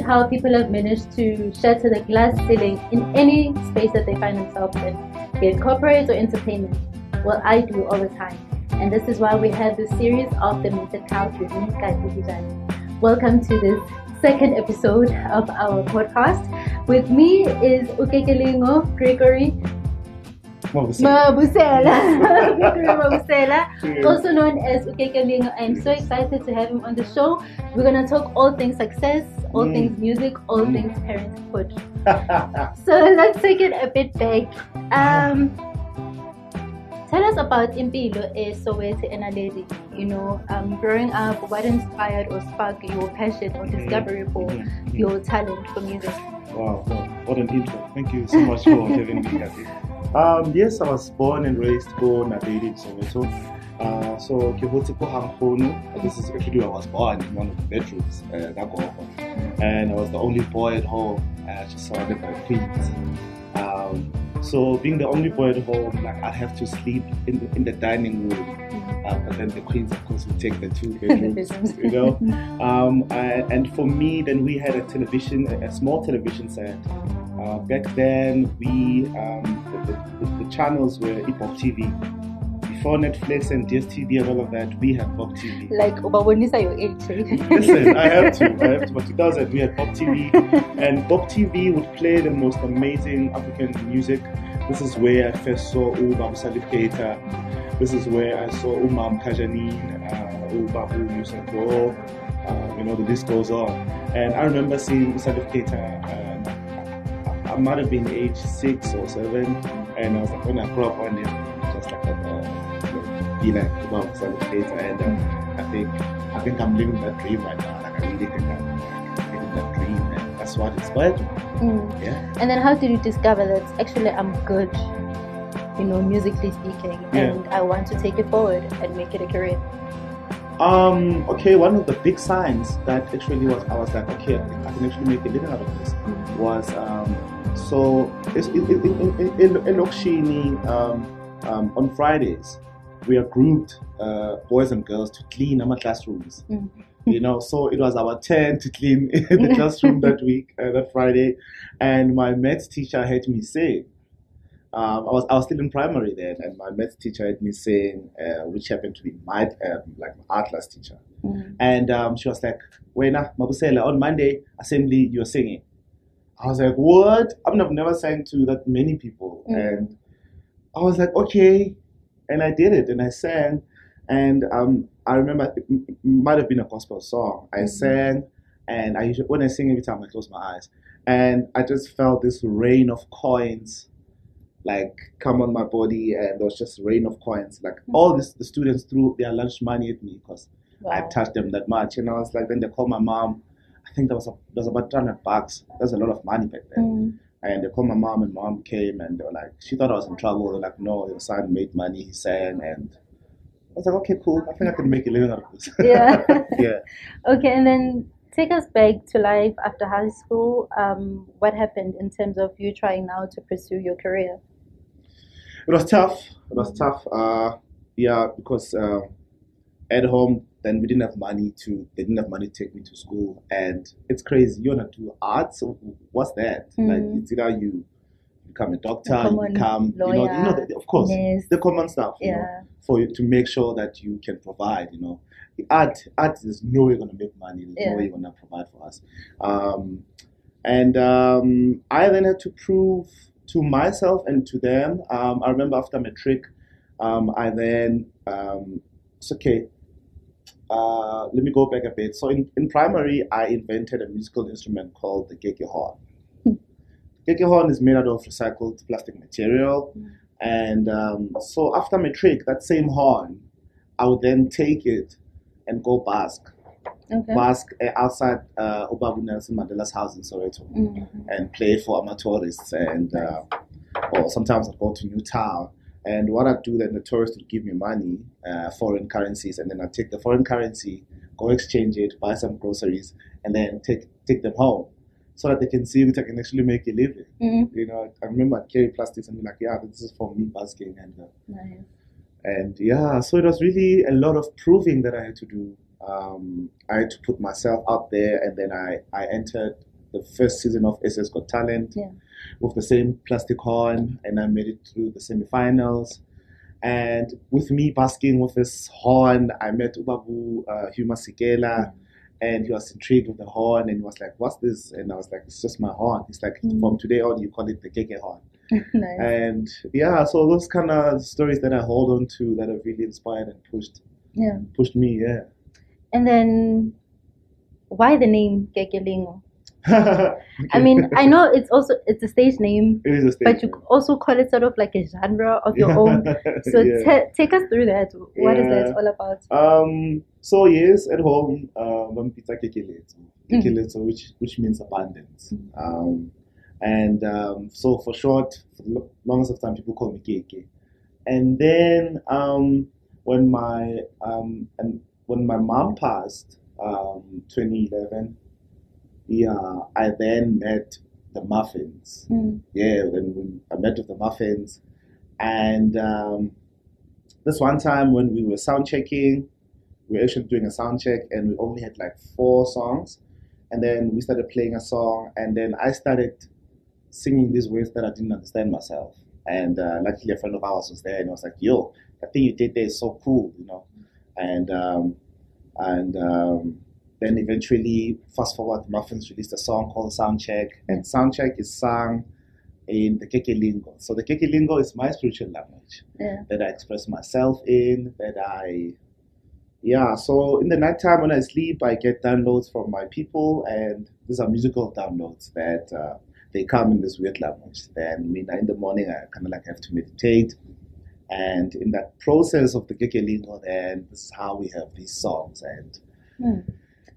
how people have managed to shatter the glass ceiling in any space that they find themselves in, be it corporate or entertainment. Well, I do all the time. And this is why we have this series of the Minted Couch with me, Kati. Welcome to this second episode of our podcast. With me is Ukekelingo Gregory Mabusela. Gregory Mabusela, also known as Ukekelingo. I'm so excited to have him on the show. We're going to talk all things success, all Mm. things music, all Mm. things parenthood. So let's take it a bit back. Um, tell us about Impilo e Soweto and Aledi. You know, um, growing up, what inspired or sparked your passion or discovery for Mhm, mhm. your talent for music? Wow, wow, what an intro. Thank you so much for having me, Kathy. Um, yes, I was born and raised Naledi in Soweto. Uh, so ke hotse ko Hankgono. This is actually where I was born in one of the bedrooms, uh, and I was the only boy at home, uh, just surrounded by queens. Um, so being the only boy at home, like I'd have to sleep in the, in the dining room, uh, but then the queens, of course, would take the two bedrooms, you know. Um, I, and for me, then we had a television, a small television set. Uh, back then, we um, the, the, the channels were Hip-Hop TV. Before Netflix and DSTV and all of that, we had Pop TV. Like, ubabonisa your age. eh? Listen, I have to. I have to. By 2000, we had Pop TV, and Pop TV would play the most amazing African music. This is where I first saw Ubam Salif Keita. This is where I saw Umam Kajanine, uh, Ubabu. Uh, you know, the list goes on. And I remember seeing Salif Keita. Uh, I, might have been age six or seven, and I was like, when I grew up one day, just like a, uh, be like Umam Salif Keita, and uh, I think I think I'm living that dream right now. Like I really think I'm like, living that dream, and that's what inspired me. Mm. Yeah. And then how did you discover that actually I'm good, you know, musically speaking, Yeah. and I want to take it forward and make it a career? Um. Okay. One of the big signs that actually was I was like, okay, I can actually make a living out of this. Was um. So it's in in in in, in, in Okshini, um, um on Fridays. We are grouped, uh, boys and girls, to clean our classrooms. Mm. You know, so it was our turn to clean the classroom that week, uh, that Friday, and my maths teacher had me sing. Um, I was I was still in primary then, and my maths teacher had me sing, uh, which happened to be my um, like my art class teacher. Mm. And um, she was like, Wena, Mabusela, on Monday, assembly, you're singing. I was like, what? I mean, I've never, sang to that many people. Mm. And I was like, okay. And I did it and I sang. And um, I remember it might have been a gospel song. I Mhm. sang, and I usually, when I sing every time I close my eyes. And I just felt this rain of coins like come on my body, and there was just rain of coins. Like all this, the students threw their lunch money at me because I touched them that much. And I was like, then they called my mom. I think there was a, there was about 200 bucks. That's a lot of money back then. Mm. And they called my mom, and mom came, and they were like, she thought I was in trouble. They were like, no, your son made money, he sang, and I was like, okay, cool. I think I can make a living out of this. Yeah. yeah. Okay, and then take us back to life after high school. Um, what happened in terms of you trying now to pursue your career? It was tough. It was tough. Uh, yeah, because uh, at home, then we didn't have money to. They didn't have money to take me to school, and it's crazy. You wanna do art? So what's that? Like Mhm. it's either you become a doctor, The you become, you know, you know, lawyer, the, of course, nurse. the common stuff. You know, Yeah. for you to make sure that you can provide. You know, the art, art is no way you're gonna make money. There's Yeah. no way you're gonna provide for us. Um, and um, I then had to prove to myself and to them. Um, I remember after matric, um, I then um, it's okay. Uh, let me go back a bit. So in, in primary, I invented a musical instrument called the Keke horn. Keke horn is made out of recycled plastic material, Mm. and um, so after my trick, that same horn, I would then take it and go bask, Okay. bask uh, outside uh, Obabu Nelson Mandela's house in Soweto Mhm. and play for amateur tourists and uh, or sometimes I'd go to Newtown and what I'd do then the tourists would give me money uh, foreign currencies and then I'd take the foreign currency go exchange it buy some groceries and then take take them home so that they can see that I can actually make a living Mhm. you know I remember I'd carry plastics and be like yeah this is for me basking and uh, Nice. and yeah so it was really a lot of proving that I had to do um, I had to put myself out there, and then I, I entered the first season of SA's Got Talent Yeah. With the same plastic horn, and I made it through the semifinals. And with me basking with this horn, I met Ubabu uh, Hugh Masekela, and he was intrigued with the horn, and he was like, "What's this?" And I was like, "It's just my horn." He's like, Mm. "From today on, you call it the Keke horn." nice. And yeah, so those kind of stories that I hold on to that have really inspired and pushed yeah. pushed me. Yeah. And then, why the name Kekelingo? I mean, I know it's also it's a stage name, it is a stage but you name. also call it sort of like a genre of your Yeah. own. So Yeah. ta- take us through that. What is Yeah. that all about? Um, so yes, at home, um, um, pizza kekeletso, kekeletso, which which means abundance. Um, and um, so for short, for the longest of time, people call me Keke. And then um, when my um, and when my mom passed, um, 2011, yeah, I then met the Muffinz. Mm. yeah, then I met with the Muffinz, and um, this one time when we were sound checking, we were actually doing a sound check, and we only had like four songs, and then we started playing a song, and then I started singing these words that I didn't understand myself, and uh, luckily a friend of ours was there, and I was like, "Yo, I think you did there is so cool," you know, and um, and um, then eventually, fast forward, Muffinz released a song called Sound Check, and Sound Check is sung in the Keke lingo. So the Keke lingo is my spiritual language Yeah. that I express myself in, that I, yeah. So in the nighttime when I sleep, I get downloads from my people, and these are musical downloads that uh, they come in this weird language. Then, in the morning, I kind of like have to meditate. And in that process of the Keke lingo, then this is how we have these songs. And Mm.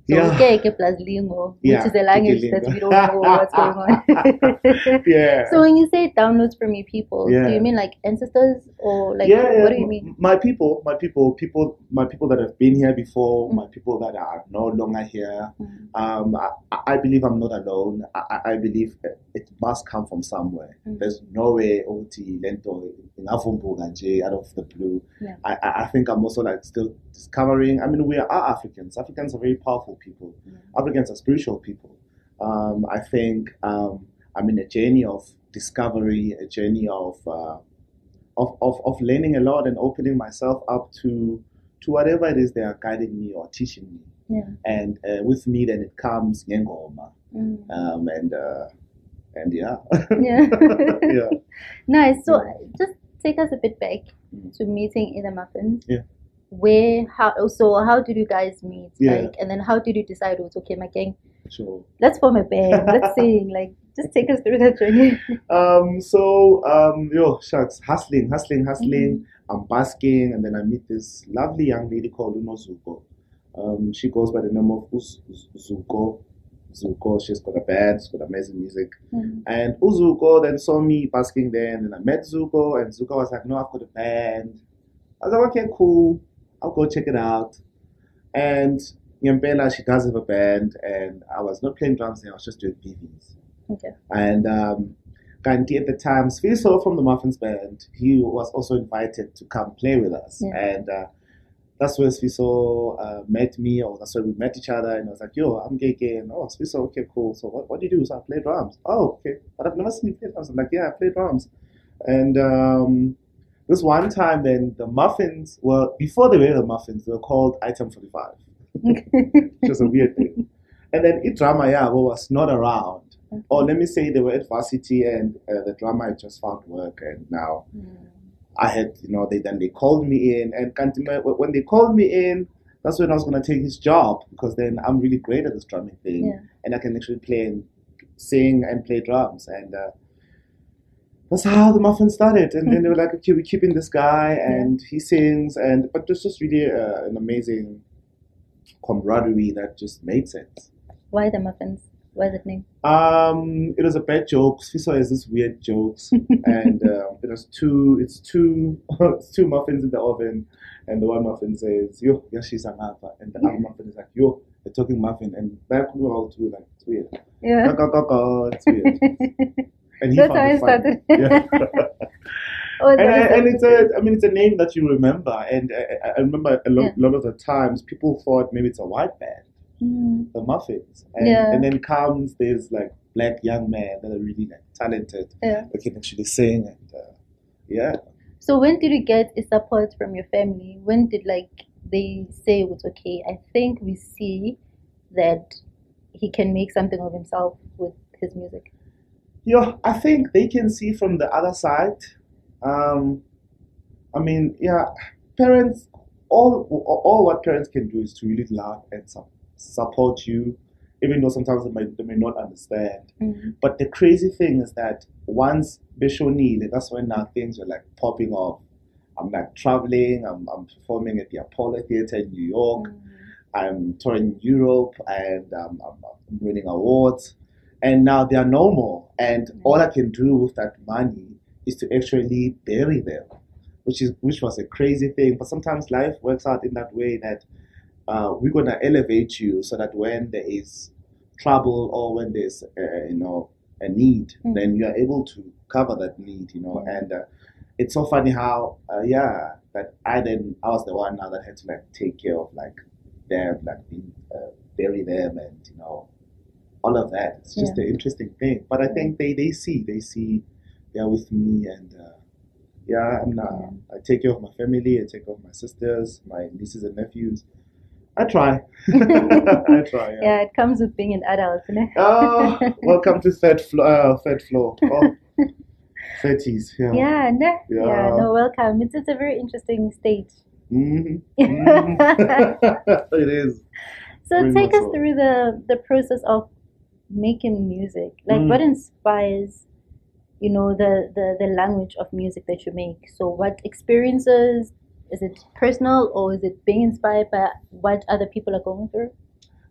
So Yeah. Keke plus Lingo, Yeah, which is a language that we don't know what's going on. yeah. So when you say downloads from your people, Yeah. do you mean like ancestors or like yeah, what do you mean? My people, my people, people, my people that have been here before, Mm. my people that are no longer here. Mm. Um, I, I believe I'm not alone. I, I- believe it- must come from somewhere. Mm. There's no way Oti Lento ingavumbuka nje out of the blue. I I think I'm also like still discovering. I mean, we are Africans. Africans are very powerful people. Yeah. Africans are spiritual people. Um, I think um, I'm in a journey of discovery, a journey of, uh, of, of of learning a lot and opening myself up to to whatever it is they are guiding me or teaching me. Yeah. And uh, with me, then it comes ngengoma, Mm. um, and uh, and yeah, Yeah. yeah. nice. So Yeah. just take us a bit back Mm. to meeting in the Muffinz. Yeah. Where how so how did you guys meet? Yeah. Like and then how did you decide It was okay my gang Sure. let's form a band, let's sing, like just take us through that journey. Um, so, um, yo, shucks, hustling, hustling, hustling. Mm-hmm. I'm basking, and then I meet this lovely young lady called Uno Zuko. Um, she goes by the name of Uz- Zuko. Zuko, she's got a band, she's got amazing music. Mm. And Uzuko then saw me basking there, and then I met Zuko, and Zuko was like, No, I've got a band. I was like, Okay, cool, I'll go check it out. And Nyambela, she does have a band, and I was not playing drums there, I was just doing BVs. Okay. And um, Kanti at the time, Sfiso from the Muffinz Band, he was also invited to come play with us. Yeah. And uh, that's where Sfiso uh, met me, or that's where we met each other. And I was like, yo, I'm gay, gay. And oh, Sfiso, okay, cool. So what, what do you do? So I play drums. Oh, okay. But I've never seen you play drums. I'm like, yeah, I play drums. And um, this one time, then the Muffinz, well, before they were the Muffinz, they were called Item 45 which was a weird thing. And then it drama yabo was not around. Or let me say they were at varsity and uh, the drama had just found work and now Mm. I had, you know, they then they called me in and when they called me in, that's when I was going to take his job because then I'm really great at this drumming thing Yeah. and I can actually play and sing and play drums and uh, that's how the muffin started and then they were like okay we're keeping this guy and he sings and but it's just really uh, an amazing camaraderie that just made sense Why the Muffinz? Why that name? um, it was a bad joke. Fiso has this weird jokes, and um, it was two. It's two. it's two muffins in the oven, and the one muffin says, "Yo, yashisa ngapha," and the other muffin is like, "Yo, the talking muffin," and back we all two like, "It's weird." Yeah. Go, go, go, go, It's weird. And he That's found how it started. Yeah. Oh, and, I, and it's a. I mean, it's a name that you remember, and I, I- I remember a lot, Yeah. lot of the times people thought maybe it's a white band, Mm. the Muffinz, and, Yeah. and then comes there's like black young men that are really like talented, Yeah. that can actually sing, and uh, yeah. So when did you get a support from your family? When did like they say it was okay? I think we see that he can make something of himself with his music. Yeah, I think they can see from the other side. Um, I mean, yeah, parents, all all what parents can do is to really love and su- support you, even though sometimes they may, they may not understand. Mm. But the crazy thing is that once Bishonile, that's when now things are like popping off. I'm like traveling, I'm, I'm performing at the Apollo Theater in New York. I'm touring Europe and um, I'm, I'm winning awards. And now they are no more. And all I can do with that money is to actually bury them, which is which was a crazy thing. But sometimes life works out in that way that uh, we're gonna elevate you so that when there is trouble or when there's uh, you know a need, Mm. then you are able to cover that need. You know, Mm. and uh, it's so funny how uh, yeah that I then I was the one now that had to like take care of like them, like being, uh, bury them, and you know all of that. It's just Yeah. an interesting thing. But I think they they see they see they're with me and. Uh, yeah, I'm not. I take care of my family. I take care of my sisters, my nieces and nephews. I try. I try. Yeah. Yeah, it comes with being an adult, né? Oh, welcome to third floor. Uh, third floor. Oh, 30s. Yeah. Yeah, ne? Yeah. yeah, no, welcome. It's, it's a very interesting stage. Mhm. Mhm. it is. So Very take us so. through the the process of making music. Like Mm. what inspires, you know, the, the the language of music that you make. So what experiences is it personal or is it being inspired by what other people are going through?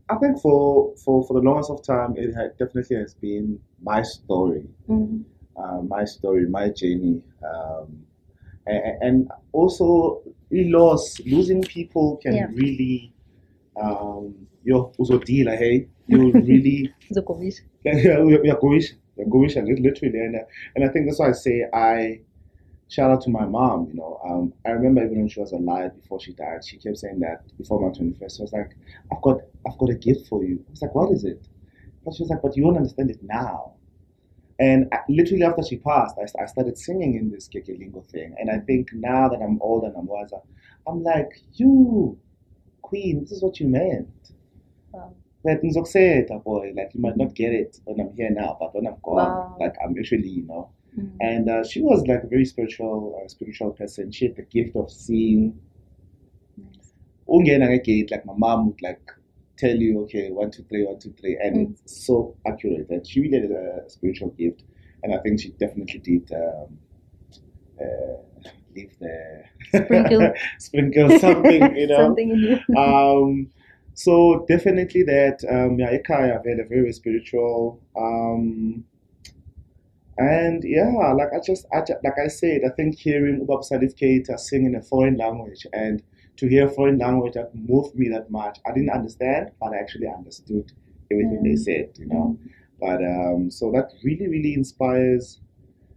I think for, for, for the longest of time, it had definitely has been my story. Mm. uh, my story, my journey, um, and, and also loss, losing people can Yeah. really, um, you uzodila, hey, you really, Zukovic. uyagoisha, uyagoisha, literally, and uh, and I think that's why I say I shout out to my mom. You know, um, I remember even when she was alive before she died, she kept saying that before my twenty first. She was like, "I've got, I've got a gift for you." I was like, "What is it?" And she was like, "But you won't understand it now." And I- literally after she passed, I, I started singing in this Kekelingo thing. And I think now that I'm older and I'm wiser, I'm like, you, Queen, this is what you meant. Wow. Like, ngizokuseta, boy, like you might not get it when I'm here now, but when I'm gone, Wow. like I'm actually, you know. Mm. And uh, she was like a very spiritual, uh, spiritual person. She had the gift of seeing. Nice. Ungena ngegate, like my mom would like tell you, okay, one, two, three, one, two, three, and Mm. it's so accurate. And she really had a spiritual gift, and I think she definitely did um, uh, leave the Sprinkle. sprinkle something, you know. Something in you. um, so definitely that um, yeah, Ekaya very very spiritual. Um, and yeah, like I just, I ju- like I said, I think hearing Ubab Salif Keita sing in a foreign language and to hear a foreign language that moved me that much, I didn't understand, but I actually understood everything they Mm. said, you know. But um, so that really, really inspires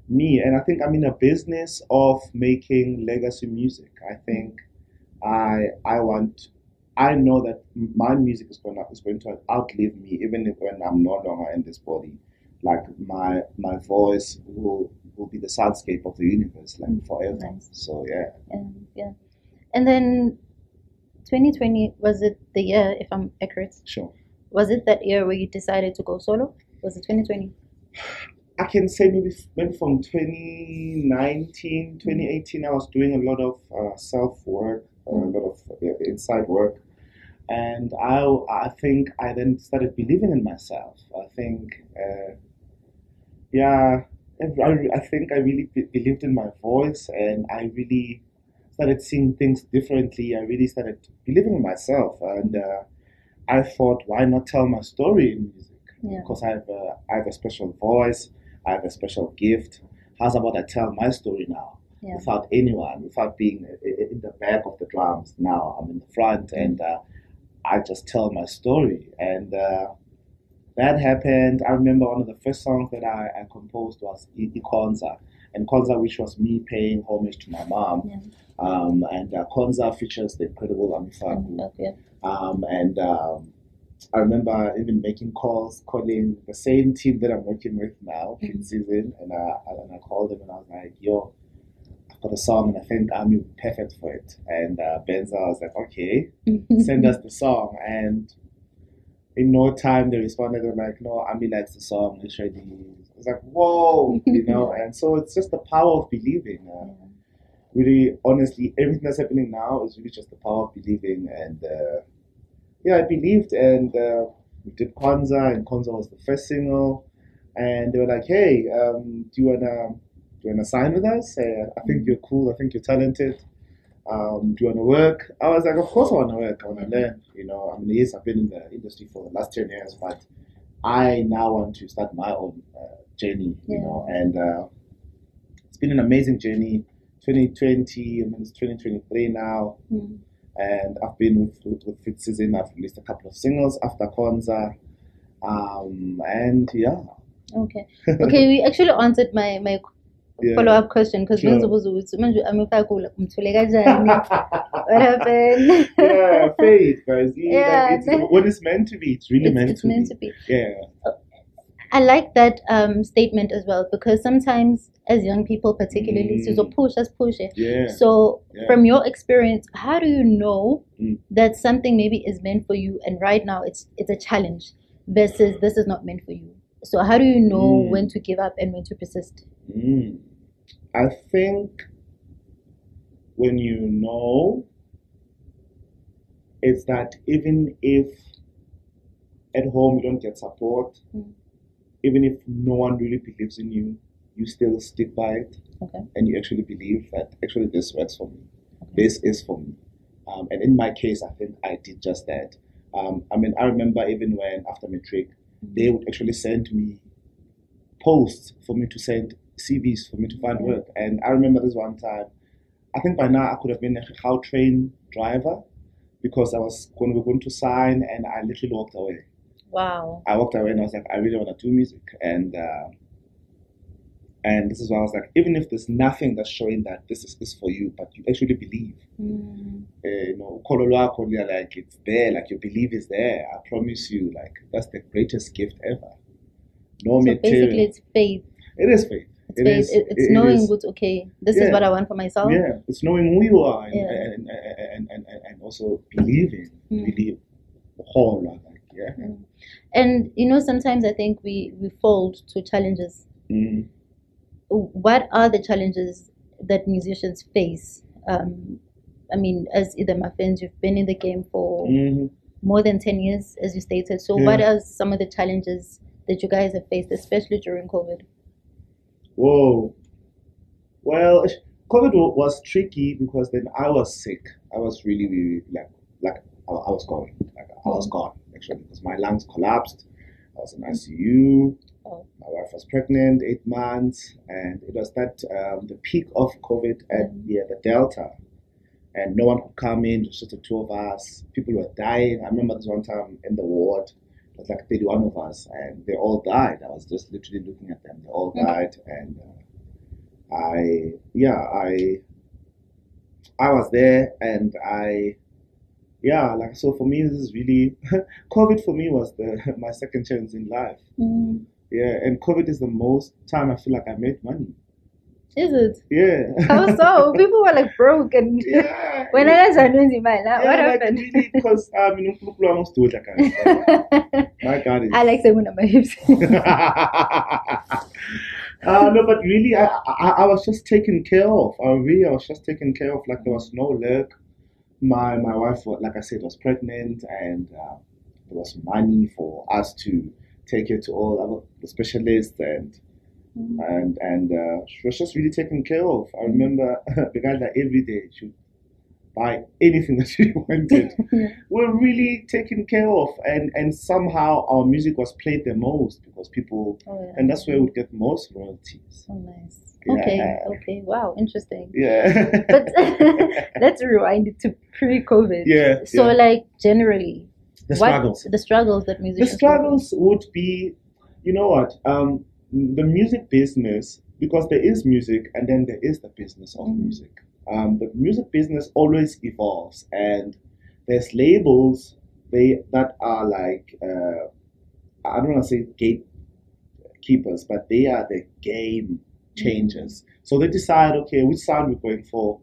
me, and I think I'm in a business of making legacy music. I think I I want I know that my music is going to is going to outlive me, even if, when I'm no longer in this body. Like my my voice will will be the soundscape of the universe, like Mm, forever. nice. So yeah, And yeah. And then 2020 was it the year if I'm accurate? sure. Was it that year where you decided to go solo? Was it 2020? I can say maybe maybe from 2019, 2018, I was doing a lot of uh, self work, a lot of uh, inside work, and I I think I then started believing in myself. I think, uh, yeah, I, I think I really be- believed in my voice, and I really started seeing things differently. I really started believing in myself, and uh, I thought, why not tell my story in music? Yeah. because I have a, I have a special voice, I have a special gift. How's about I tell my story now Yeah. without anyone, without being i- in the back of the drums? Now I'm in the front and uh, I just tell my story. And uh, that happened. I remember one of the first songs that I, I composed was Ikonza. and Konza, which was me paying homage to my mom. Yeah. Um, and uh, Konza features the incredible Ami Faku. Okay. Um, and um, I remember even making calls, calling the same team that I'm working with now, Mhm. in season, and I, and I called them and I was like, yo, Got a song and I think I'm perfect for it. And uh, Benza was like, okay, send us the song. And in no time they responded, were like, no, Ami likes the song, it's ready. I was like, whoa, you know, and so it's just the power of believing. Uh, really, honestly, everything that's happening now is really just the power of believing. And uh, yeah, I believed, and uh, we did Kwanzaa, and Kwanzaa was the first single. And they were like, "Hey, um, do you wanna you wanna sign with us? Uh, I think you're cool. I think you're talented. Um, do you wanna work?" I was like, "Of course I wanna work. I wanna learn. You know, I mean, yes, I've been in the industry for the last ten years, but I now want to start my own uh, journey. You Yeah. know, and uh, it's been an amazing journey. 2020, I mean, it's 2023 now Mm. and I've been with with, with Fit Season. I've released a couple of singles after Kwanzaa, um, and yeah, Okay. Okay, we actually answered my my yeah. follow up question because Sure. bengizobuza ukuthi manje amifakula umthule kanjani? What happened? yeah, faith, guys. Yeah, Yeah, like, it's meant to be, it's really It's, meant it's to meant be. to be. Yeah, I like that um, statement as well because sometimes, as young people, particularly, Mm. so push us push it. yeah, So, Yeah. from your experience, how do you know Mm. that something maybe is meant for you, and right now it's it's a challenge, versus this is not meant for you? So, how do you know Mm. when to give up and when to persist? Mm. I think when you know, is that even if at home you don't get support, Mm. even if no one really believes in you, you still stick by it. Okay. and you actually believe that actually this works for me. This is for me. Um, and in my case, I think I did just that. Um, I mean, I remember even when after matric, they would actually send me posts for me to send CVs for me to find work. And I remember this one time, I think by now I could have been a how train driver because I was going, we going to sign and I literally walked away. Wow. I walked away and I was like, I really want to do music. And uh, and this is why I was like, even if there's nothing that's showing that this is, is for you, but you actually believe, Mm. uh, you know, ukholo lwakho luya- like it's there, like your belief is there. I promise you, like that's the greatest gift ever. No So material. basically, it's faith. it is faith. It's It faith. is- It- it's it- knowing is. what's okay. This is what I want for myself. Yeah, it's knowing who you are and, Yeah. and, and, and, and, also believing, Mm. believe, whole, like, yeah. And you know, sometimes I think we we fold to challenges. Mm. What are the challenges that musicians face? Um, I mean, as either my friends, you've been in the game for Mhm. more than ten years, as you stated. So, Yeah. what are some of the challenges that you guys have faced, especially during COVID? Whoa. Well, COVID was tricky because then I was sick. I was really, really like, like I, I was gone. Like I was gone actually because my lungs collapsed. I was in ICU. Oh. My wife was pregnant, eight months, and it was that um, the peak of COVID at Mhm. yeah, the Delta, and no one could come in. It was just the two of us. People were dying. I remember this one time in the ward. It was like 31 of us, and they all died. I was just literally looking at them. They all Mhm. died, and uh, I, yeah, I, I was there, and I, yeah, like so for me, this is really COVID. For me, was the my second chance in life. Mm. Yeah, and COVID is the most time I feel like I made money. Is it? Yeah. How so? People were like broke and yeah. when I was losing my life, yeah, what like happened? because I mean, uNkulunkulu almost do it like I. My God is. I like saying when I'm hips. uh, no, but really, I, I I was just taken care of. I really I was just taken care of. Like there was no luck. My my wife, like I said, was pregnant, and uh, there was money for us to take her to all the specialists and and and uh, she was just really taken care of. I remember the guy that every day she would buy anything that she wanted. Yeah. We're really taken care of, and and somehow our music was played the most because people, Oh, yeah. and that's where we get most royalties. Oh, nice. Yeah. Okay, okay. Wow, interesting. Yeah. But let's rewind it to pre-COVID. yeah. So, like, generally, the what struggles. the struggles that musicians. The struggles would be, you know what? Um, the music business because there is music and then there is the business of Mhm. music. Um, the music business always evolves, and there's labels they that are like uh, I don't want to say gatekeepers, but they are the game changers. So they decide, okay, which sound we're going for.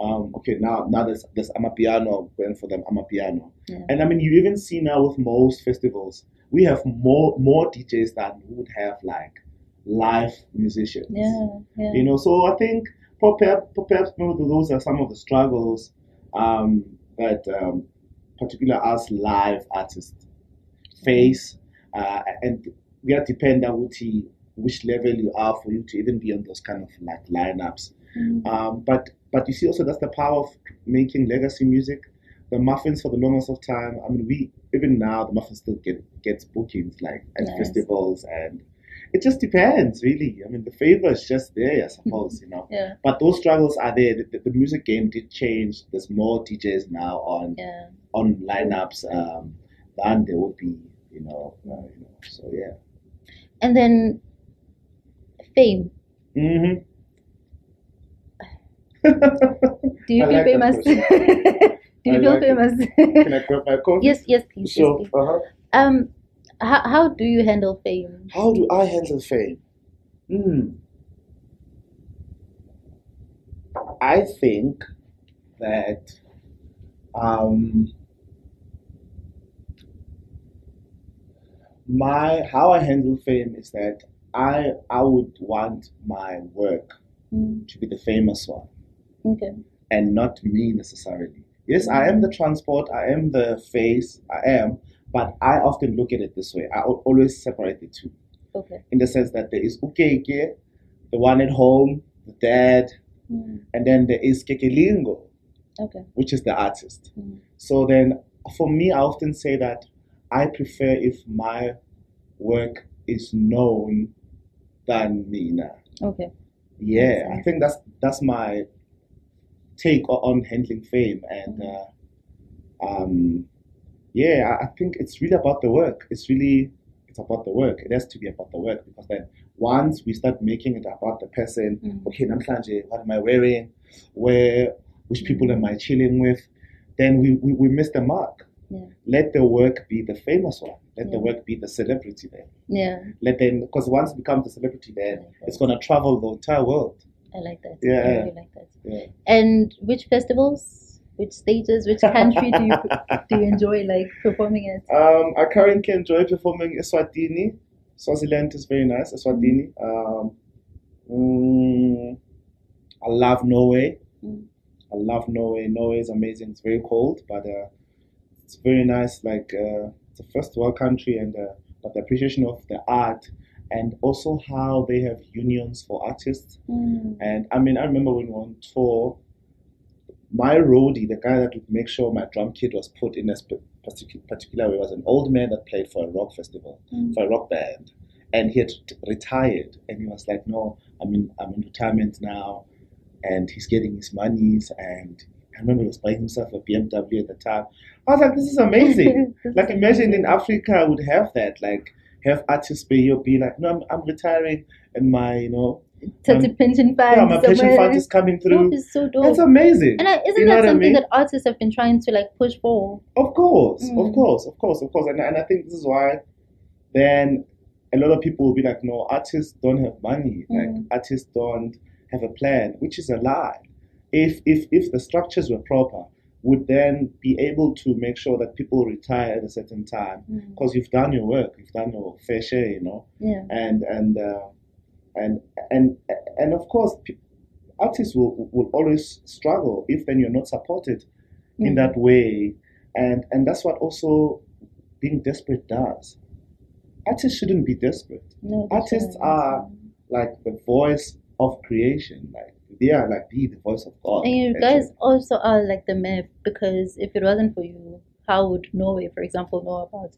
Um, okay, now now there's there's Amapiano going for them Amapiano, Yeah. and I mean you even see now with most festivals we have more more DJs than we would have like live musicians. Yeah, yeah. You know, so I think perhaps, perhaps maybe those are some of the struggles um, that um, particular us live artists face, uh, and we are dependent on which level you are for you to even be on those kind of like lineups. Mm. Um, but but you see also that's the power of making legacy music. The Muffinz for the longest of time. I mean, we even now the Muffinz still get gets bookings like at Nice. festivals, and it just depends really. I mean, the favor is just there, I suppose, you know. Yeah, But those struggles are there. The, the, the music game did change. There's more DJs now on yeah. on lineups um, than there would be, you know. Uh, you know so yeah. And then fame. hmm Do you I feel like famous? Do you I feel like famous? Can I grab my coffee? yes, yes, please. So, yes, please. uh-huh. Um, how, how do you handle fame? How do I handle fame? Hmm. I think that um, my how I handle fame is that I I would want my work Mm, to be the famous one okay. and not me necessarily. Yes, I am the transport, I am the face, I am, but I often look at it this way. I always separate the two Okay. in the sense that there is Ukeke, the one at home, the dad, Mm, and then there is Kekelingo, okay. which is the artist. Mm. So then, for me, I often say that I prefer if my work is known than Mina. Okay. Yeah, I think that's that's my take on handling fame, and uh, um, yeah, I, think it's really about the work. It's really it's about the work. It has to be about the work because then once we start making it about the person, Mm. okay, namhlanje, what am I wearing? Where, which people am I chilling with? Then we, we, we miss the mark. Yeah. Let the work be the famous one. Let the work be the celebrity then. Yeah, Let them, because once it becomes a celebrity, then it's gonna travel the entire world. I like that. Yeah. I really like that. Yeah. And which festivals, which stages, which country do you do you enjoy like performing at? Um, I currently enjoy performing Eswatini. Swaziland is very nice. Eswatini. Um, mm, I love Norway. Mm. I love Norway. Norway is amazing. It's very cold, but uh, it's very nice. Like uh, it's a first world country, and uh, but the appreciation of the art, and also how they have unions for artists. Mm. And I mean, I remember when we were on tour, my roadie, the guy that would make sure my drum kit was put in a sp- particular, way, was an old man that played for a rock festival, Mm. for a rock band. And he had retired, and he was like, "No, I'm in, I'm in retirement now," and he's getting his monies. And I remember he was buying himself a BMW at the time. I was like, "This is amazing!" Like imagine in. Africa, I would have that, like have artists pay you, be like, "No, I'm, I'm retiring," and my, you know, Tati um, pension fund. yeah, my pension somewhere. fund is coming through. Is so dope. That's amazing. and I, isn't You that what I something mean? that artists have been trying to like push for? Of course, Mm. of course, of course, of course. And, and I think this is why then a lot of people will be like, no, artists don't have money. Like Mm. artists don't have a plan, which is a lie. If if if the structures were proper, would then be able to make sure that people retire at a certain time Mm. because you've done your work, you've done your fair share, you know. Yeah. and and uh, and and and of course, artists will will always struggle if then you're not supported in Mm. that way, and and that's what also being desperate does. Artists shouldn't be desperate. No, Artists are like the voice of creation. Like they are like the, the voice of God. And you actually. guys also are like the map because if it wasn't for you, how would Norway, for example, know about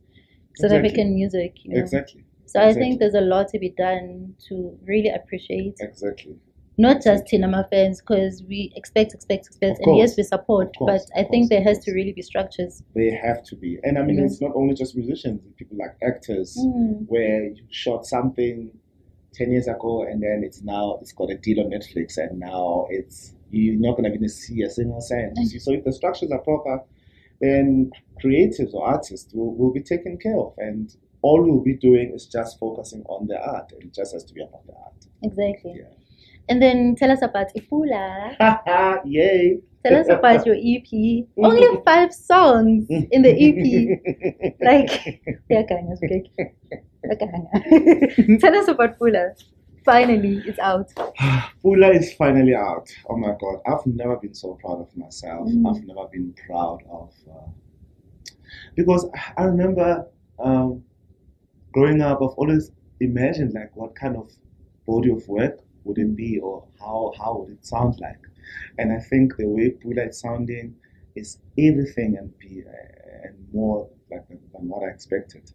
South Exactly. African music? You know? exactly, So I think there's a lot to be done to really appreciate exactly. not just Tinama fans because we expect, expect, expect, and yes, we support, course, but I think course, there has to really be structures. They have to be, and I mean, Mhm. it's not only just musicians. People like actors. Mm. where you shot something ten years ago, and then it's now it's got a deal on Netflix, and now it's you're not gonna even see a single cent. See, So if the structures are proper, then creatives or artists will, will be taken care of, and all we'll be doing is just focusing on the art. It just has to be about the art. Exactly. Yeah. And then tell us about Ifula. Yay! Tell us about your EP. Only five songs in the EP. Like, Yakanya, okay. Yakanya. Tell us about Pula. Finally, it's out. Pula is finally out. Oh my god, I've never been so proud of myself. Mm. I've never been proud of. Uh, because I remember um, growing up, I've always imagined like what kind of body of work would it be or how, how would it sound like. And I think the way Pula is sounding is everything and be uh, and more like than than what I expected.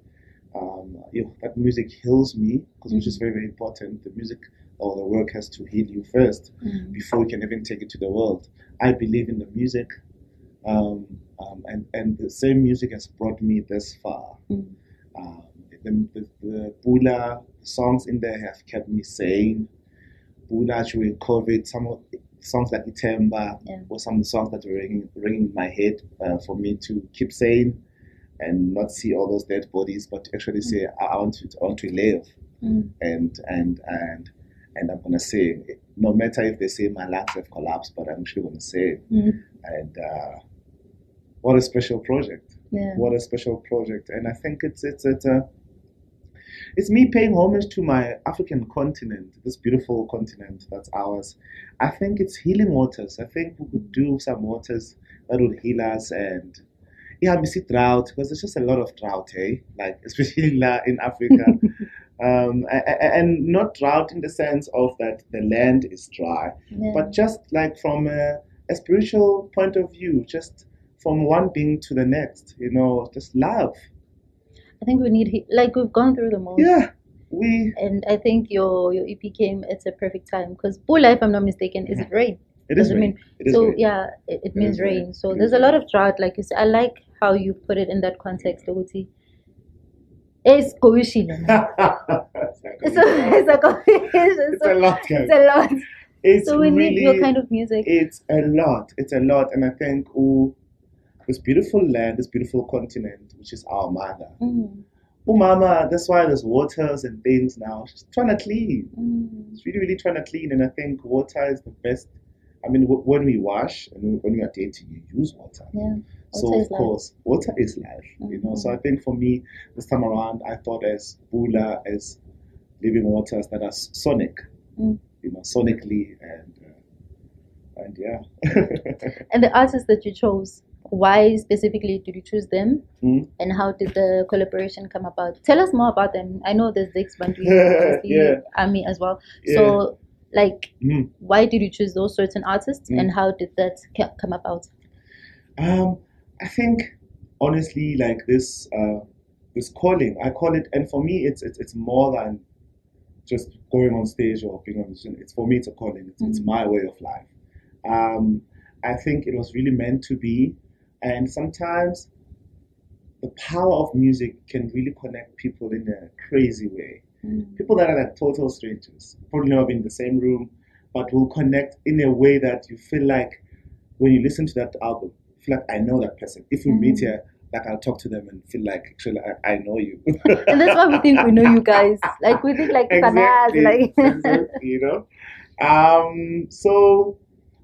Um, you know, that music heals me because which is very very important. The music or the work has to heal you first Mm. before you can even take it to the world. I believe in the music, um, um, and and the same music has brought me this far. Mm. Um, the, the, the Pula songs in there have kept me sane. Pula during COVID, some of songs like Itemba Yeah. were some of the songs that were ringing, ringing in my head uh, for me to keep saying and not see all those dead bodies, but actually say, I, I want to, I want to live Mm. and and and and I'm gonna say no matter if they say my lungs have collapsed, but I'm actually gonna say Mm. and uh, what a special project! Yeah. What a special project! And I think it's it's it's a it's me paying homage to my African continent, this beautiful continent that's ours. I think it's healing waters. I think we could do some waters that would heal us and yeah, we see drought because there's just a lot of drought, eh? Like especially in Africa, um, and not drought in the sense of that the land is dry, Yeah. but just like from a, a spiritual point of view, just from one being to the next, you know, just love. I think we need, like, we've gone through the most. Yeah, we. And I think your your EP came at a perfect time because Pula, if I'm not mistaken, is it rain? It is rain. mean- It is so rain. yeah, it, it means rain. rain. So It there's a lot of drought, like you said. I like how you put it in that context, Ukuthi. It's Koishile. it's, So it's a it's a lot, guys. it's a lot. It's So we really, need your kind of music. It's a lot. It's a lot, and I think oh, this beautiful land, this beautiful continent, which is our mother. Mm, Oh, mama, that's why there's waters and things now. She's trying to clean. mm, It's really, really trying to clean, and I think water is the best. I mean, w- when we wash and when we are dating, you use water. yeah. So of life. course, water is life. You know. So I think for me, this time around, I thought as Pula as living waters that are sonic. Mm. You know, sonically and uh, and yeah. And the artists that you chose, why specifically did you choose them? Mm. And how did the collaboration come about? Tell us more about them. I know there's Bantu, obviously, Yeah. Ami as well. Yeah. So, like, Mm. why did you choose those certain artists, Mm. and how did that come about? Um, I think honestly, like this, uh, this calling, I call it, and for me, it's it's, it's more than just going on stage or being on the. It's for me, it's a calling. It's, it's Mhm. my way of life. Um, I think it was really meant to be, and sometimes the power of music can really connect people in a crazy way Mm. people that are like total strangers, probably never been in the same room, but will connect in a way that you feel like when you listen to that album, you feel like I know that person. If we meet Mhm. here, like I'll talk to them and feel like actually I, I know you. And that's why we think we know you guys. Like we think like exactly, like exactly, you know. Um, so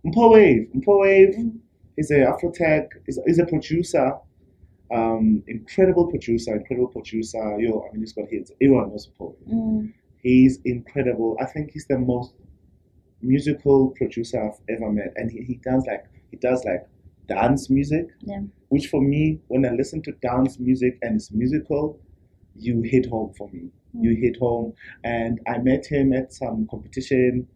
Mpho.Wav, Mpo Wave Mm. Is a Afrotech, is, is a producer, um, incredible producer, incredible producer. Yo, I mean, he's got hits. Everyone knows Wave. Mm, He's incredible. I think he's the most musical producer I've ever met, and he, he does like he does like dance music, yeah. which for me, when I listen to dance music and it's musical, you hit home for me. You hit home, and I met him at some competition,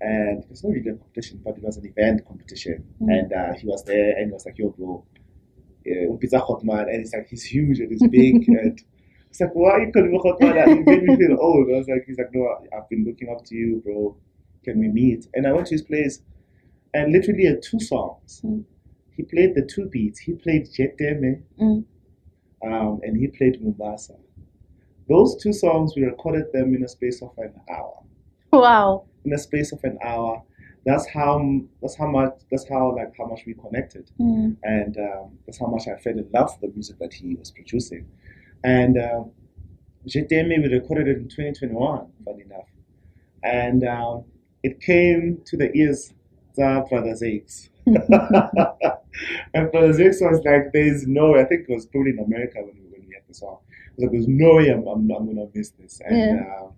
and it was not really a competition, but it was an event competition, Mm. and uh, he was there, and he was like, "Yo, bro, uh, Pizza Hot Man," and it's like he's huge and he's big, and it's like, "Why are you calling me Hot Man?" He made me feel old. I was like, "He's like, no, I've been looking up to you, bro. Can we meet?" And I went to his place, and literally had two songs. Mm. He played the two beats. He played Jeteme, Mm. um, and he played Mombasa. those two songs we recorded them in a space of an hour. Wow. In a space of an hour. That's how that's how much that's how like how much we connected, Mm. and um, that's how much I fell in love with the music that he was producing. And um, t'aime, we recorded it in 2021, funny enough, and um, it came to the ears of Brother Zakes. and Brother Zakes was like, "There's no way." I think it was probably in America when we, when we had the song. He was like, "There's no way I'm, I'm, I'm gonna miss this." And Yeah. uh,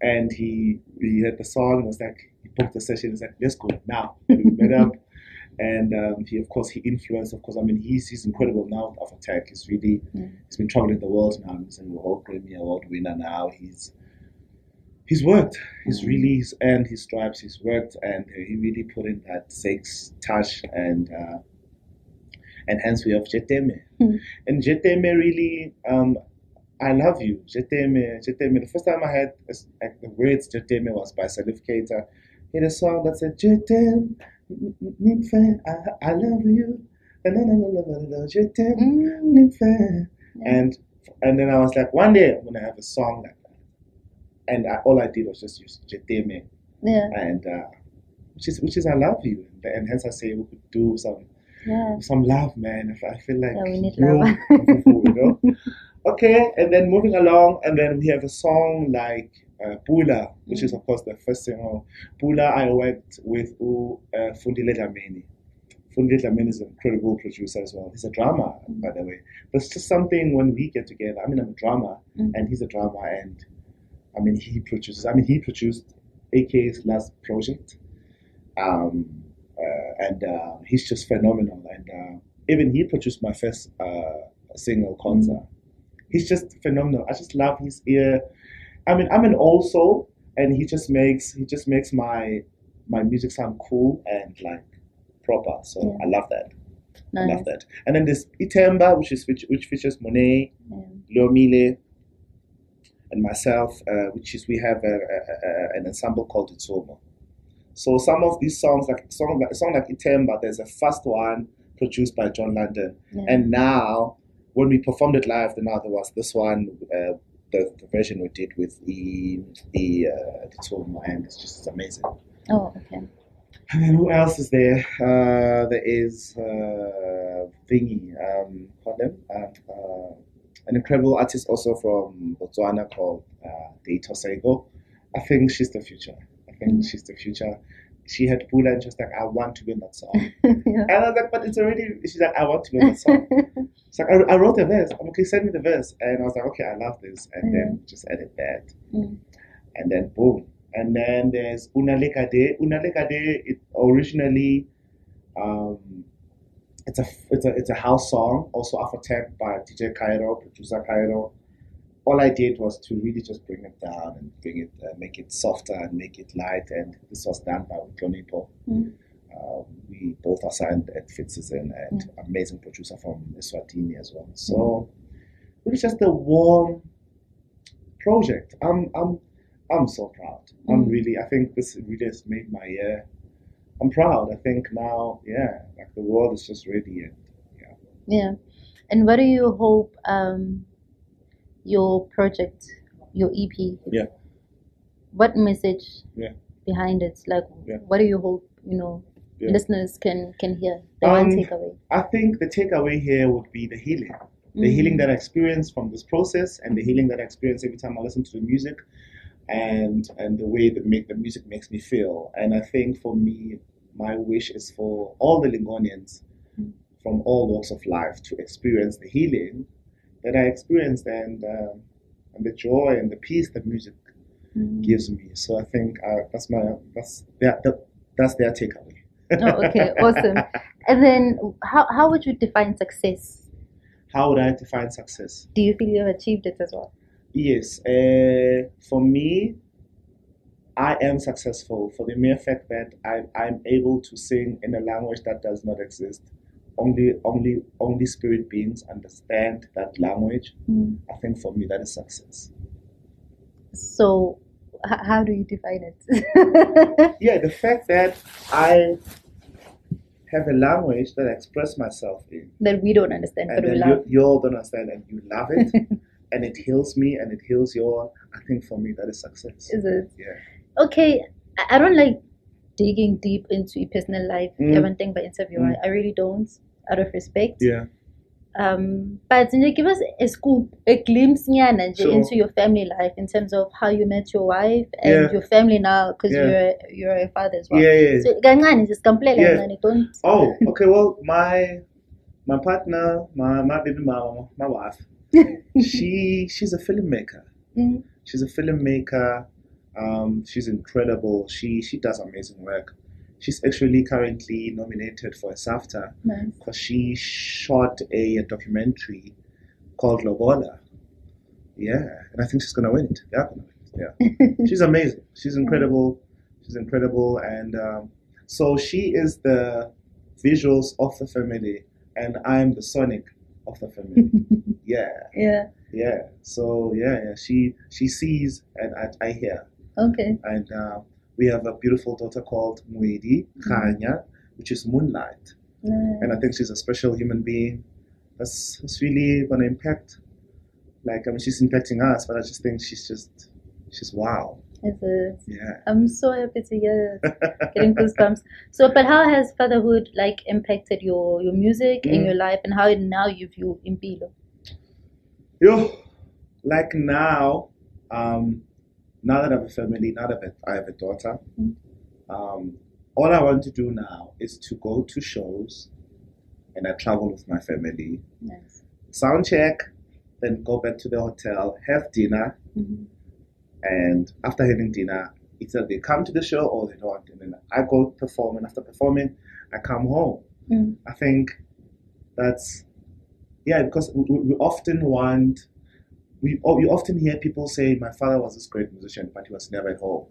and he he had the song. and was like, he booked the session. He's like, "Let's go now." And we met up, and um, he of course he influenced. Of course, I mean he's he's incredible now of Attack. He's really Mm. he's been traveling the world now. He's a World Grammy Award winner now. He's he's worked. He's Mm. really he's earned his stripes. He's worked, and he really put in that sex touch and. Uh, and hence we have Jeteme. Mm. And Jeteme really, um, I love you. Jeteme, Jeteme. The first time I heard like, the words Jeteme was by Salif Keita. He had a song that said Jetem, Nymphe, I, I love you. Jetem. And and then I was like, one day I'm gonna have a song like that. And I, all I did was just use Jeteme, Yeah. and uh, which is which is I love you, and, and hence I say we could do some Yeah. some love, man. If I feel like Yeah, we need love. you know. Okay, and then moving along, and then we have a song like uh, Pula, which is of course the first single. Pula, I worked with uh, Fundile Dlamini. Fundile Dlamini is an incredible producer as well. He's a drummer, by the way. There's just something when we get together. I mean, I'm a drama Mm. and he's a drama and I mean, he produces. I mean, he produced AK's last project. Um, uh, and uh, he's just phenomenal. And uh, even he produced my first uh, single, Konza. He's just phenomenal. I just love his ear. I mean, I'm an old soul, and he just makes he just makes my my music sound cool and like proper. So Yeah. I love that. I love that. And then there's Itemba, which is which, which features Monet, Yeah. Leomile, and myself, uh, which is we have a, a, a, an ensemble called Itsomo. So some of these songs, like song like song like Itemba, there's a first one produced by John London, Yeah. and now when we performed it live, then now there was this one, uh, the, the version we did with the the uh, my and it's just amazing. Oh, okay. And then who else is there? Uh, there is uh, Thingy, um, call them, uh, uh, an incredible artist also from Botswana called uh, Deito Sego. I think she's the future. I think Mm. she's the future. She had Pula and she was like, I want to be in that song. yeah. And I was like, but it's already, she's like, I want to be in that song. It's like, I, I wrote a verse. I'm okay, send me the verse. And I was like, okay, I love this. And then just edit that. Mm. And then boom. And then there's una Unalekade. Unalekade, it originally, um, it's a it's a it's a house song, also Afrotech by DJ Cairo, producer Cairo. All I did was to really just bring it down and bring it, uh, make it softer and make it light. And this was done by Utlonipo. Mm. Uh, we both are signed at Fitzison and amazing producer from Eswatini as well. So it was just a warm project. I'm I'm I'm so proud. I'm Mm. really I think this really has made my year. I'm proud. I think now, yeah, like the world is just ready and yeah. Yeah. And what do you hope um, your project, your EP, Yeah. what message Yeah. behind it? Like, Yeah. what do you hope, you know, Yeah. listeners can, can hear? The one Um, takeaway. I think the takeaway here would be the healing. The Mm. healing that I experience from this process and the healing that I experience every time I listen to the music and and the way that make the music makes me feel. And I think for me, my wish is for all the Lingonians Mm. from all walks of life to experience the healing that I experienced and um, and the joy and the peace that music Mm. gives me. So I think uh, that's my that's their, that, that's their takeaway. Oh, okay, awesome. And then, how, how would you define success? How would I define success? Do you feel you have achieved it as well? Yes, uh, for me, I am successful for the mere fact that I, I'm able to sing in a language that does not exist. Only, only, only spirit beings understand that language. Mm. I think for me that is success. So, h- how do you define it? Yeah, the fact that I have a language that I express myself in, that we don't understand, and but we then you, you all don't understand and you love it. and it heals me and it heals your, I think for me that is success. Is it? Yeah. Okay, I don't like digging deep into your personal life. Mm. Mm. thing by interview. Mm. I, I really don't, out of respect. Yeah. Um, but nje, give us a scoop, a glimpse nyana Sure. into your family life in terms of how you met your wife and Yeah. your family now, because Yeah. you're you're a father as well. Yeah, yeah. So kancane just kamplela Yeah. don't. Oh, okay. Well, my my partner, my my baby mama, my wife, she she's a filmmaker. Mm, She's a filmmaker. Um, she's incredible. She she does amazing work. She's actually currently nominated for a SAFTA nice. because she shot a, documentary called Lobola. Yeah, and I think she's gonna win it. Yeah, gonna win it. yeah. she's amazing. She's incredible. She's incredible, and um, so she is the visuals of the family, and I'm the sonic of the family. yeah, yeah. yeah. So yeah, yeah. She she sees and I, I hear, Okay. and uh, we have a beautiful daughter called Muedi Kanya, which is moonlight, Nice. and I think she's a special human being. That's, that's really gonna impact. Like I mean, she's impacting us, but I just think she's just she's wow. Is it? Yeah. I'm so happy to hear it. Getting goosebumps. So, but how has fatherhood like impacted your your music and Mm. your life, and how now you view Impilo? Yo, like now, um, now that I have a family, now that I have a daughter, Mm. um, all I want to do now is to go to shows, and I travel with my family, Nice. sound check, then go back to the hotel, have dinner, Mhm. and after having dinner, either they come to the show or they don't, and then I go perform, and after performing, I come home. Mm. I think that's yeah because we we often want we oh, you often hear people say my father was this great musician but he was never at home.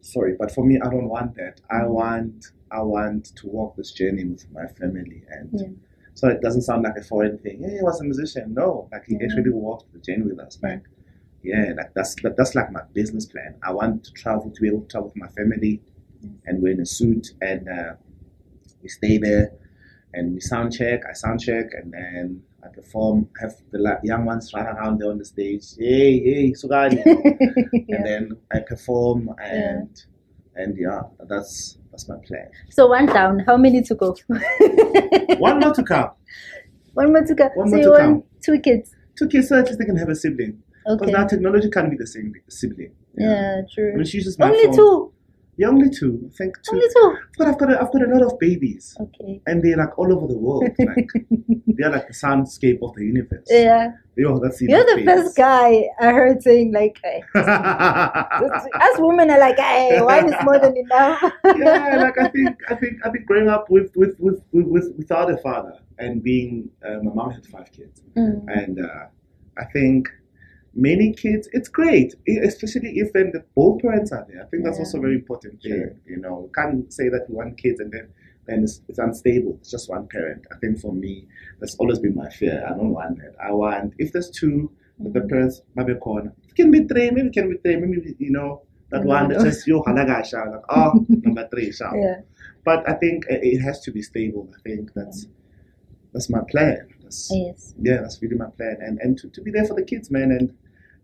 Sorry, but for me I don't want that. I want I want to walk this journey with my family and Yeah. so it doesn't sound like a foreign thing. Hey, he was a musician. No, like he Yeah. actually walked the journey with us. Like yeah, like that's that, that's like my business plan. I want to travel to be able to travel with my family, and we're in a suit and uh, we stay there and we sound check. I sound check and then I perform. Have the young ones run around there on the stage. Hey, hey, Sugani, and yeah. then I perform and and yeah, that's that's my plan. So one down. How many to go? One more to come. One more to come. One so more you to want come. two kids? Two kids, so at least they can have a sibling. Okay. Because now technology can't be the same sibling. Yeah, true. When she uses my Only phone, two. Yeah, only two. I think two. Only two. But I've got a, I've got a lot of babies, Okay. and they're like all over the world. Like they're like the soundscape of the universe. Yeah. Yo, that's You're the first guy I heard saying like, hey, us women are like, hey, one is more than enough. yeah, like I think I think I think growing up with with with with, with without a father and being uh, my mom had five kids, Mm. and uh, I think many kids it's great, especially if then the both parents are there. I think that's Yeah. also very important thing. Sure. You know, can't say that we want kids and then then it's, it's unstable. It's just one parent. I think for me, that's always been my fear. I don't want that. I want if there's two, that the mm-hmm. parents maybe corner. It can be three, maybe it can be three, maybe you know that You one that's know. just yo halagasha like oh number three shout. Yeah. But I think it it has to be stable. I think that's that's my plan. That's, Yes. yeah, that's really my plan, and and to, to be there for the kids, man, and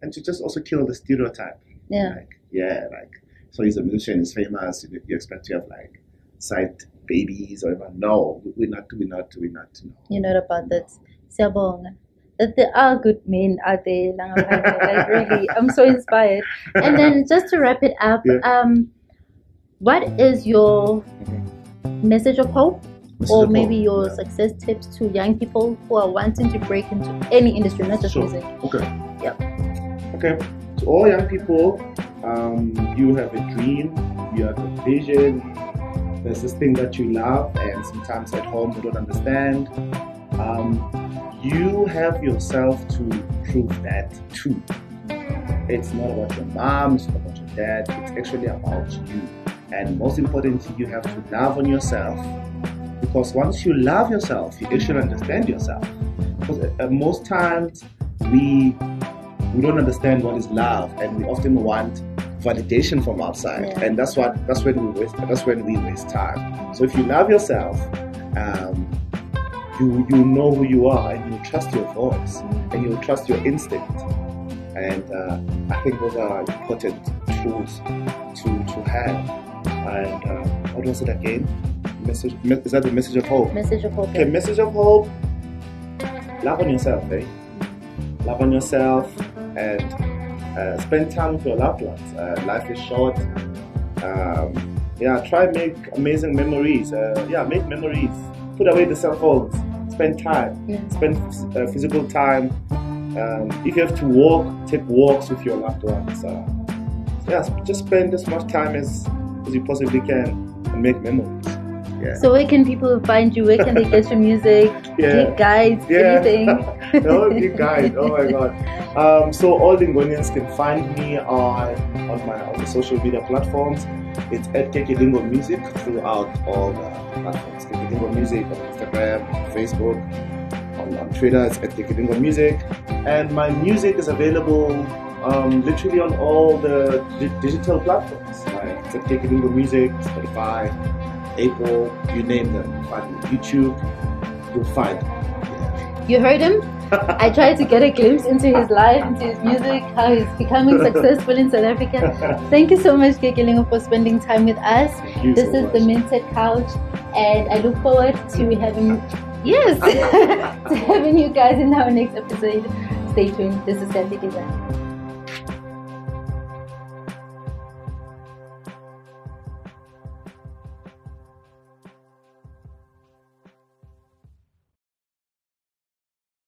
and to just also kill the stereotype. Yeah. Like yeah, like so he's a musician, he's famous. You, you expect to have like side babies or even no, we're not, we're not, we're not. No. You're not about that. Siyabonga. That there are good men out there. Like really, I'm so inspired. And then just to wrap it up, Yeah. um, what is your message of hope, Message or of maybe hope. your Yeah. success tips to young people who are wanting to break into any industry, not just Sure. music? Okay. Yep. Okay. To all young people, um, you have a dream, you have a vision. There's this thing that you love, and sometimes at home you don't understand. Um, you have yourself to prove that too. It's not about your mom, it's not about your dad, it's actually about you. And most importantly, you have to love on yourself because once you love yourself, you actually understand yourself. Because uh, most times we we don't understand what is love, and we often want validation from outside, Yeah. and that's what that's when we waste that's when we waste time. So if you love yourself, um, you you know who you are and you trust your voice and you trust your instinct. And uh, I think those are important tools to to have. And uh, what was it again? Message is that the message of hope? Message of hope. Okay, message of hope. Love on yourself, eh? Love on yourself and uh, spend time with your loved ones. Uh, life is short. Um, yeah, try make amazing memories. Uh, yeah, make memories. Put away the cell phones. Spend time. Yeah. Spend uh, physical time. Um, if you have to walk, take walks with your loved ones. Uh, yeah, just spend as much time as, as you possibly can and make memories. Yeah. So where can people find you? Where can they get your music? Yeah. Guides, Yeah. anything? no, you guys. Oh my god. Um, so all Lingonians can find me on on my on the social media platforms. It's at Kekelingo Music throughout all the platforms. Kekelingo Music on Instagram, Facebook, on, on Twitter. It's at Kekelingo Music, and my music is available um, literally on all the di- digital platforms. Like it's at Kekelingo Music, Spotify, Apple, you name them. On YouTube, you'll find. it. You heard him? I tried to get a glimpse into his life, into his music, how he's becoming successful in South Africa. Thank you so much, Kekelingo, for spending time with us. This so is much. the Minted Couch, and I look forward to having yes, to having you guys in our next episode. Stay tuned. This is Sandy Design.